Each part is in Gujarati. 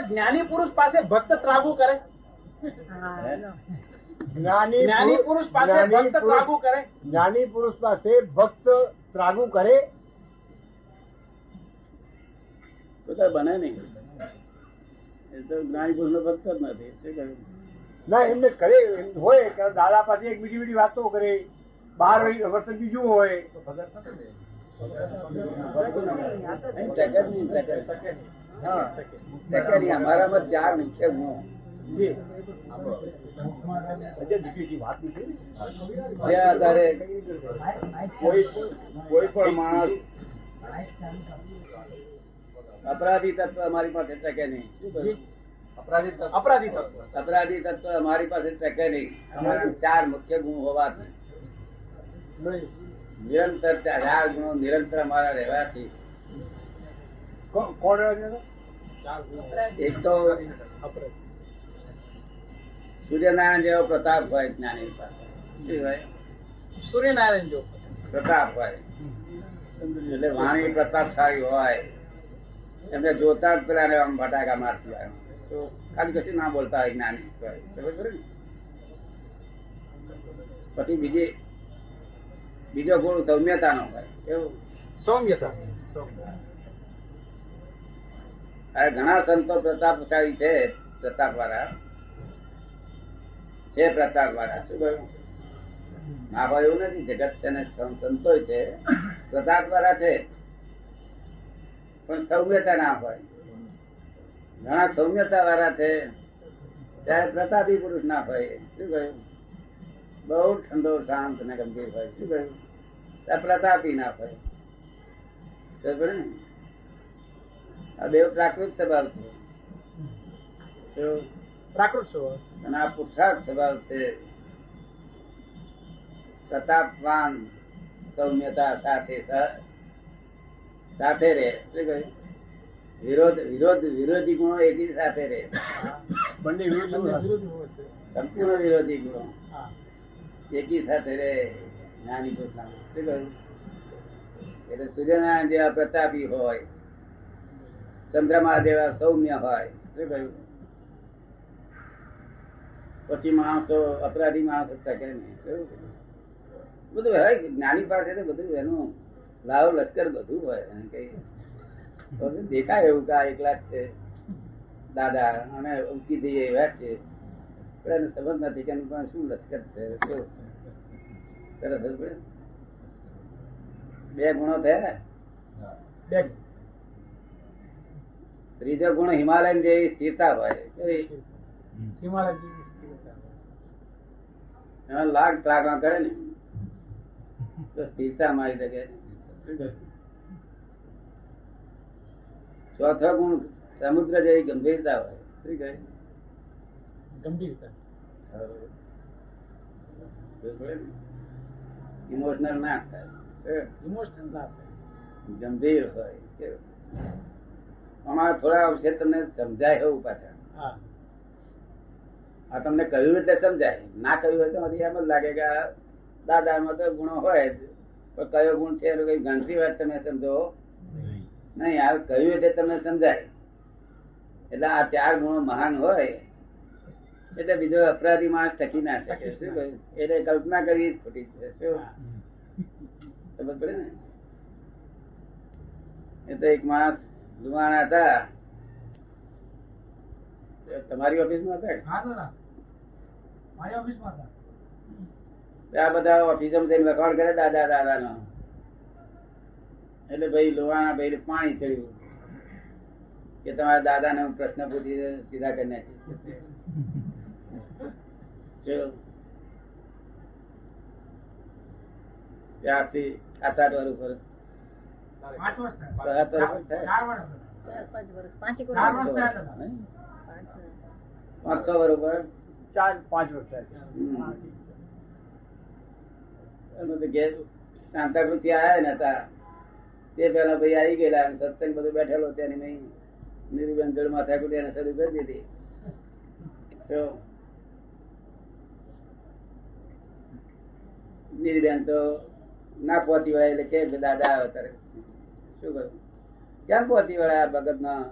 દાદા જ્ઞાની પુરુષ પાસે ભક્ત ત્રાગુ કરે જ્ઞાની પુરુષ પાસે ભક્ત ત્રાગુ કરે જ્ઞાની પુરુષ પાસે ભક્ત ત્રાગુ કરે બધા બને નહીં એ તો જ્ઞાની પુરુષ નો ભક્ત જ નથી શું કહ્યું ના એમને કરે હોય કે દાદા પાસે એક બીજી બીજી વાતો કરે બાર વર્ષ બીજું હોય અમારામાં ચાર મુખ્ય ગુણો. જે. આધારે કોઈ કોઈ પણ માણસ અપરાધી તત્વ અમારી પાસે ટકે નહીં. શું અપરાધી તત્વ. અપરાધી તત્વ. અપરાધી તત્વ અમારી પાસે ટકે નહીં. અમારા ચાર મુખ્ય ગુણ હોવાથી. નિરંતર ચાર ગુણો નિરંતર અમારા રહેવાથી કોણ એક તો સૂર્યનારાયણ જેવો પ્રતાપ હોય જ્ઞાની પાસે. સૂર્યનારાયણ જેવો પ્રતાપ હોય. એટલે વાણી પ્રતાપશાળી હોય. એમને જોતા જ પેલા આમ ફટાકા મારતી હોય. તો ખાલી કશું ના બોલતા હોય જ્ઞાની. ખબર ને? પછી બીજી બીજો ગુણ સૌમ્યતાનો હોય. કેવું સૌમ્યતા. આ ઘણા સંતો પ્રતાપશાળી છે પ્રતાપ વાળા છે પ્રતાપ વાળા શું કહ્યું? હોય એવું નથી, જગત છે ને સંતો છે. પ્રતાપ વાળા છે. પણ સૌમ્યતા ના હોય. ઘણા સૌમ્યતા વાળા છે. ત્યારે પ્રતાપી પુરુષ ના હોય. શું કહ્યું? બહુ ઠંડો, શાંત ને ગંભીર હોય. શું કહ્યું? પ્રતાપી ના હોય. ને આ દેવ પ્રાકૃત સ્વભાવ છે. પ્રાકૃત સ્વભાવ. અને આ પુરુષાર્થ સ્વભાવ છે. પ્રતાપવાન સૌમ્યતા સાથે સાથે રહે. શું કહ્યું વિરોધ વિરોધ વિરોધી ગુણો એકી સાથે રહે. બંને સંપૂર્ણ વિરોધી ગુણો. હા. એકી સાથે રહે. જ્ઞાની પુરુષના શું કહ્યું? એટલે સૂર્યનારાયણ જેવા પ્રતાપી હોય ચંદ્રમા જેવા સૌમ્ય હોય. શું કહ્યું પછી માણસો અપરાધી માણસો ટકે નહીં? બધું. હોય જ્ઞાની પાસે તો બધું એનું લાવ લશ્કર બધું હોય. એને કઈ દેખાય એવું કે એકલા જ છે. દાદા અને ઉંચકી જઈએ એવા છે. પણ એને સમજ નથી કે પણ શું લશ્કર છે? શું? સરસ બે ગુણો થયા બે ત્રીજો ગુણ હિમાલયન જેવી સ્થિરતા હોય? હિમાલય જેવી સ્થિરતા. લાખ કરે ને. તો સ્થિરતા મારી શકે. ચોથો ગુણ સમુદ્ર જેવી ગંભીરતા હોય. શું કહે? ગંભીરતા. ઇમોશનલ ના થાય. ઇમોશનલ ના થાય. ગંભીર હોય? અમારે થોડા અંશે તમને સમજાય એવું પાછા. આ તમને કહ્યું એટલે સમજાય. ના કહ્યું હોય તો એમ જ લાગે કે આ દાદામાં તો ગુણો હોય જ. પણ કયો ગુણ છે એનો કઈ ગણતરી વાત તમે સમજો. નહીં. આ કહ્યું એટલે તમને સમજાય. એટલે આ ચાર ગુણો મહાન હોય એટલે બીજો અપરાધી માણસ ટકી ના શકે. શું કહ્યું? એટલે કલ્પના કરવી જ ખોટી છે. શું? ખબર પડે ને? એ તો એક માણસ લુવાણા હતા. તમારી ઓફિસમાં હતા મારી ઓફિસમાં હતા. આ બધા ઓફિસમાં જઈને વખાણ કરે દાદા દાદા નો એટલે ભાઈ લોહાણા ભાઈ પાણી ચડ્યું. કે તમારા દાદા ને હું પ્રશ્ન પૂછી સીધા કરી નાખી. ત્યારથી આઠ વર્ષ ઉપર પાંચ છ ચાર પાંચ વર્ષ ઘેર શાંતાકૃતિ આવ્યા ને હતા. તે પેલા ભાઈ આવી ગયેલા સત્સંગ બધું બેઠેલો ત્યાંની મેં નીરુબેન જળ માથાકુટી એને શરૂ કરી દીધી. તો નીરુબેન તો ના પહોંચી હોય એટલે કે દાદા આવે તારે શું કરું? કેમ પહોંચી વળ્યા ભગત ના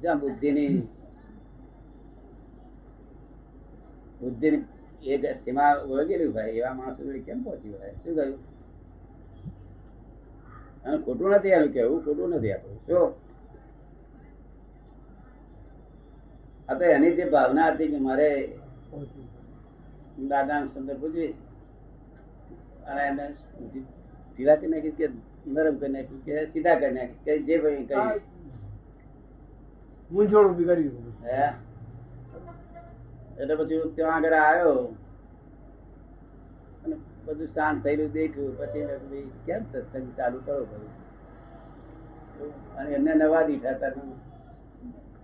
જ્યાં બુદ્ધિની બુદ્ધિ એ સીમા ઓળગેલી ભાઈ એવા માણસો કેમ પહોંચી વળ્યા શું કહ્યું? ખોટું નથી એનું કેવું ખોટું નથી આપણું શું? આ તો એની જે ભાવના હતી કે મારે દાદા શબ્દ પૂછવી. અને એને ઢીલા કરી નાખી કે નરમ કરી નાખી કે સીધા કરી નાખી કે જે ભાઈ કરી મૂંઝવણ ઊભી કરી હે? એટલે પછી હું ત્યાં આગળ આવ્યો. અને બધું શાંત થયેલું દેખ્યું. પછી કેમ સત્સંગ ચાલુ કરો ભાઈ. અને એમને નવા દીઠા હતા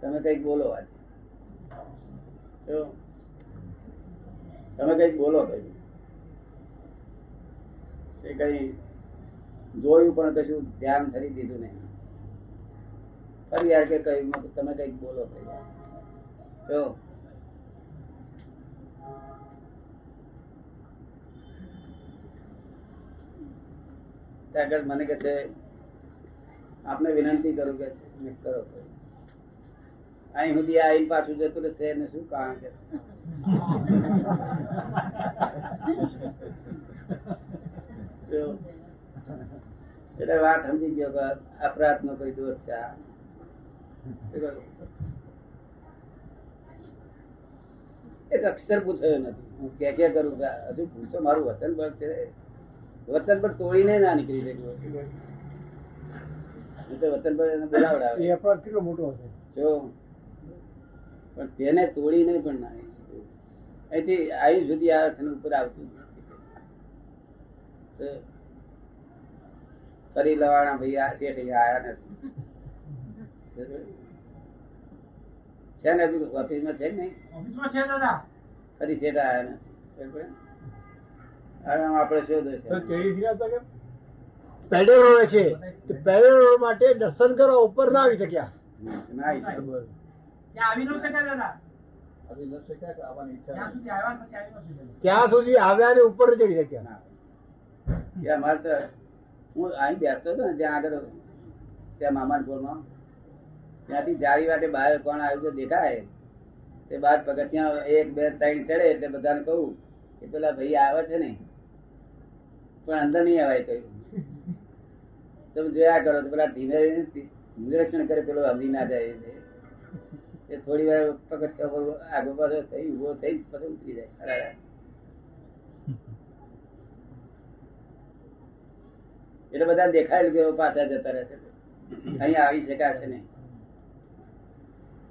તમે કંઈક બોલો આજે? તમે કંઈક બોલો કઈ એ કઈ જોયું પણ કશું ધ્યાન કરી દીધું નહીં ફરી યાર કે કઈ તમે કંઈક બોલો જો આગળ મને કે છે આપને વિનંતી કરું કે છે કરો. અહીં સુધી આવીને પાછું જતું રહેશે એને શું કારણ કે છે? એટલે વાત સમજી ગયો કે અપરાધ નો કોઈ દોષ છે? એક અક્ષર પૂછાયો નથી હું કે કે કરું હજુ પૂછો મારું વતન પર છે. વતન પર તોડીને ના નીકળી શક્યું. નહીં વતન પર એને બોલાવડાવે. એ અપરાધ કેટલો મોટો હશે જો પણ તેને તોડીને પણ ના. અહીંથી આવી સુધી આવે છે ને ઉપર આવતું નથી. લવાણા ભાઈ આ શેઠ આયા નથી છે ને હજુ ઓફિસમાં છે ને ઓફિસમાં છે દાદા. ફરી શેઠ નથી આપણે શોધો છે? પેડલ રોડ છે. પેડલ રોડ માટે દર્શન કરવા ઉપર ના આવી શક્યા. ના આવી. ત્યાં આવી ન શકાય દાદા. ત્યાં સુધી આવ્યા ને પછી આવી ન શકાય. ત્યાં સુધી આવ્યા ને ઉપર ચડી શક્યા. ના. ત્યાં હું અહીં બેસતો હતો ને જ્યાં આગળ ત્યાં મામાનપુરમાં ત્યાંથી જારી વાટે બહાર કોણ આવ્યું તો દેખાય. તે બાદ પગથિયાં એક, બે, ત્રણ ચડે એટલે બધાને કહું કે પેલા ભાઈ આવે છે ને, પણ અંદર નહીં અવાય કહ્યું તમે જોયા કરો તો પેલા ધીમે નિરીક્ષણ કરે પેલો હજી ના જાય છે. એ થોડી વાર પગથિયા આગળ આગો પાછો થઈ ઊભો થઈ, પછી ઉતરી જાય. એટલે બધા દેખાયેલું કે પાછા જતા રહેશે અહીંયા આવી શકાશે નહીં.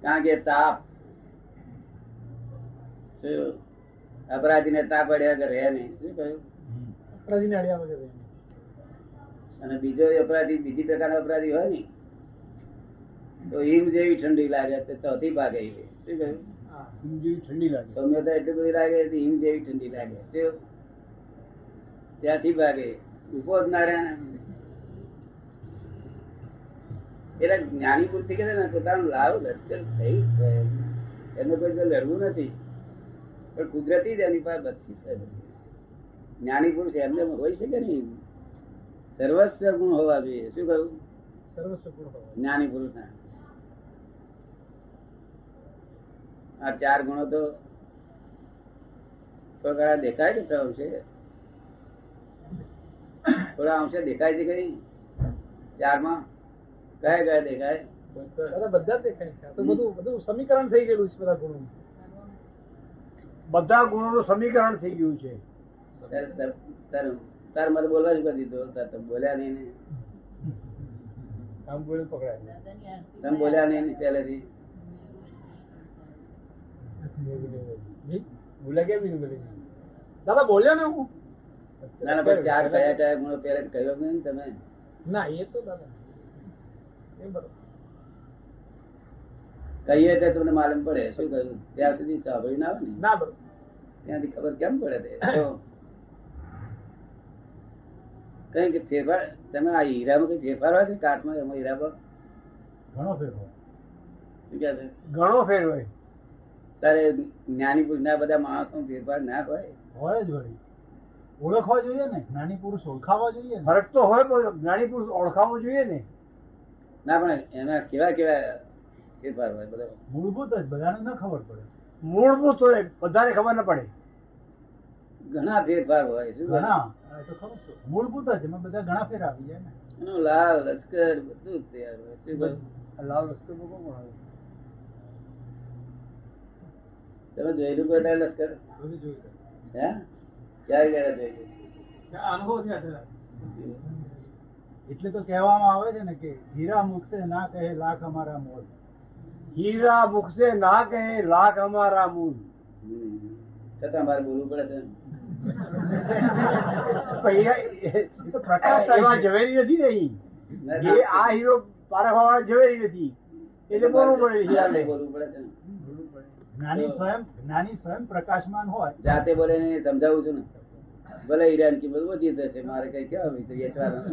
કારણ કે તાપ? અપરાધીને તાપ અડ્યા કે રહે નહીં. શું કહ્યું? અપરાધીને અડ્યા વગર અને બીજો અપરાધી બીજી પ્રકારનો અપરાધી હોય ને તો હિમ જેવી ઠંડી લાગે તો ચોથી ભાગે શું કહ્યું? ઠંડી લાગે. સૌમ્યતા એટલી બધી લાગે હિમ જેવી ઠંડી લાગે ત્યાંથી ભાગે. ઊભો જ ના રહે ને. એટલે જ્ઞાની પૂર્તિ કે ને પોતાનું લાવ લશ્કર થઈ એમને કોઈ લડવું નથી. પણ કુદરતી જ એની પાસે બક્ષિસ છે. જ્ઞાની પુરુષ એમને છે શકે નહીં? સર્વસ્વ ગુણ હોવા જોઈએ. શું કહ્યું? સર્વસ્વ ગુણ હોય. જ્ઞાની પુરુષ આ ચાર ગુણો તો થોડા ઘણા દેખાય છે તો અંશે થોડા અંશે દેખાય છે કઈ ચારમાં? કયા કયા દેખાય? બધા દેખાય છે. તો બધું બધું સમીકરણ થઈ ગયેલું છે બધા ગુણો બધા ગુણોનું સમીકરણ થઈ ગયું છે. તાર- મને બોલવા જ કરી દીધો. તમે બોલ્યા નહીં ને. આમ બોલે પકડાય. તમે બોલ્યા નહીં ને પહેલેથી? બોલ્યા કેમ નહીં દાદા બોલ્યો ને હું? ના ના ચાર કયા કયા ગુણો પહેલે કહ્યો ને તમે? ના એ તો દાદા એ બરોબર. કહીએ તો તમને માલુમ પડે શું કહ્યું? ત્યાં સુધી સાંભળી ના આવે ને? ના બરોબર. ત્યાંથી ખબર કેમ પડે કઈ કે ફેરફાર તમે આ હીરામાં કઈ ફેરફાર હોય છે? કાચમાં એમાં હીરામાં ઘણો ફેરફાર શું છે? ઘણો ફેર હોય. તારે જ્ઞાની પુરુષ ના બધા માણસો ફેરફાર ના હોય? હોય જ વળી ઓળખવા જોઈએ ને? જ્ઞાની પુરુષ ઓળખાવા જોઈએ ને? ફરક તો હોય પણ જ્ઞાની પુરુષ ઓળખાવો જોઈએ ને? ના પણ એના કેવા કેવા ફેરફાર હોય બધા? મૂળભૂત જ બધાને ન ખબર પડે. મૂળભૂત હોય બધાને ખબર ન પડે. ઘણા ફેરફાર હોય શું ઘણા તો ખરું મૂળભૂત જ એમાં બધા ઘણા ફેર આવી જાય ને. એનો લાવ લશ્કર બધું જ તૈયાર હોય શું લાવ લશ્કર કોણ આવે? તમે જોયેલું કોઈ લશ્કર? જોયું હે? ક્યારે. એટલે તો કહેવામાં આવે છે ને કે હીરા મુકશે ના કહે લાખ અમારા મોલ હીરા મુકશે ના કહે લાખ અમારા મૂળ. છતાં મારે બોલવું પડે છે તો પ્રકાશ એવા ઝવેરી નથી આ હીરો પારખવા ઝવેરી નથી. એટલે બોલવું પડે હીરાને. બોલવું પડે છે. જ્ઞાની સ્વયં જ્ઞાની સ્વયં પ્રકાશમાન હોય. જાતે બોલે ને સમજાવું છું ને. ભલે ઈરાન કિંમત વધી જશે મારે કઈ કેવા વેચવાનું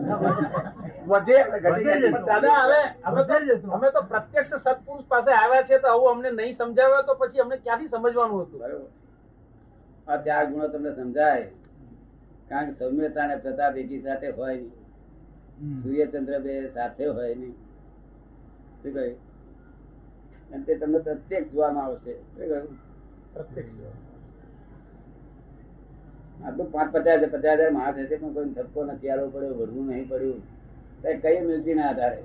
વધે દાદા હવે અમે તો હતું. અમે તો પ્રત્યક્ષ સત્પુરુષ પાસે આવ્યા છે તો આવું અમને નહીં સમજાવ્યો તો પછી અમને ક્યાંથી સમજવાનું હતું? બરોબર. આ ચાર ગુણો તમને સમજાય. કારણ કે સૌમ્યતા અને પ્રતાપ એકી સાથે હોય નહીં. સૂર્યચંદ્ર બે સાથે હોય નહીં. શું કહ્યું? અને તે તમને પ્રત્યક્ષ જોવામાં આવશે. પ્રત્યક્ષ આટલું પાંચ પચાસ હજાર પચાસ હજાર માણસ હશે પણ કોઈ ધક્કો નથી આલવો પડ્યો ભરવું નહીં પડ્યું. તો કઈ મ્યુઝિક ના આધારે?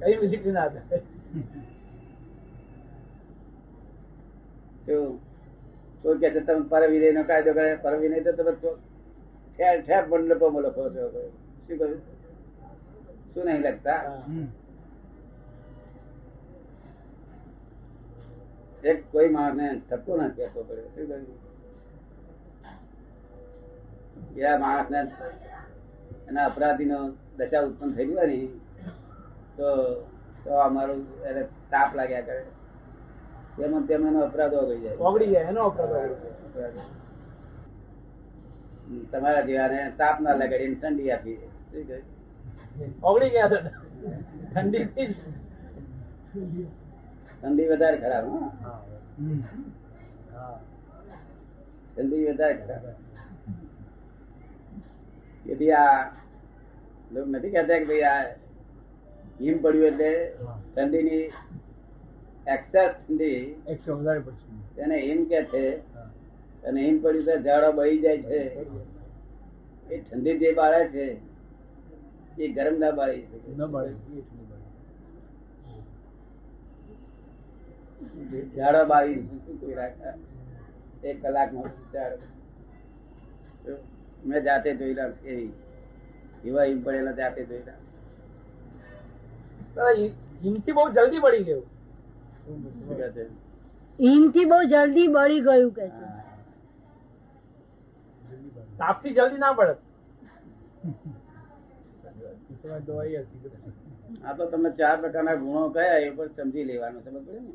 કઈ મ્યુઝિક ના આધારે કોઈ કે છે તમે પરવિનય નો કાયદો કરે પરવિનય તો તમે ઠેર ઠેર ઠેર મંડપોમાં લખો છો. શું કહ્યું? શું નહીં લખતા? એક કોઈ માણસ ને ધક્કો નથી કહેતો પડ્યો શું કહ્યું? એવા માણસ ને એના અપરાધી નો દશા ઉત્પન્ન થઈ ગયો ને તો તો અમારું એને તાપ લાગ્યા કરે. તેમાં તેમ એનો અપરાધ ઓગળી જાય. ઓગળી જાય એનો અપરાધ. તમારા જેવાને તાપ ના લગાડીને ઠંડી આપી કહ્યું? ઓગળી ગયા ઠંડી ઠંડી વધારે ખરાબ ઠંડી વધારે ખરાબ. તેથી આ લોકો નથી કહેતા કે ભાઈ આ હિમ પડ્યું એટલે ઠંડીની એક્સેસ ઠંડી એકસો વધારે પડશે. તેને હિમ કે છે અને હિમ પડ્યું તો ઝાડો બળી જાય છે. એ ઠંડી જે બાળે છે એ ગરમ ના બાળી ન બળે. ઝાડો બાળી રાખે એક કલાકમાં ઝાડ. મેં જાતે જોયેલા એવી એવા હિમ પડેલા જાતે જોયેલા હિમથી બહુ જલ્દી પડી ગયું. બહુ જલ્દી બળી ગયું કે છે? તાપથી જલ્દી ના પડે આ તો તમે ચાર પ્રકારના ગુણો કયા એ પણ સમજી લેવાનું સમજ પડે ને?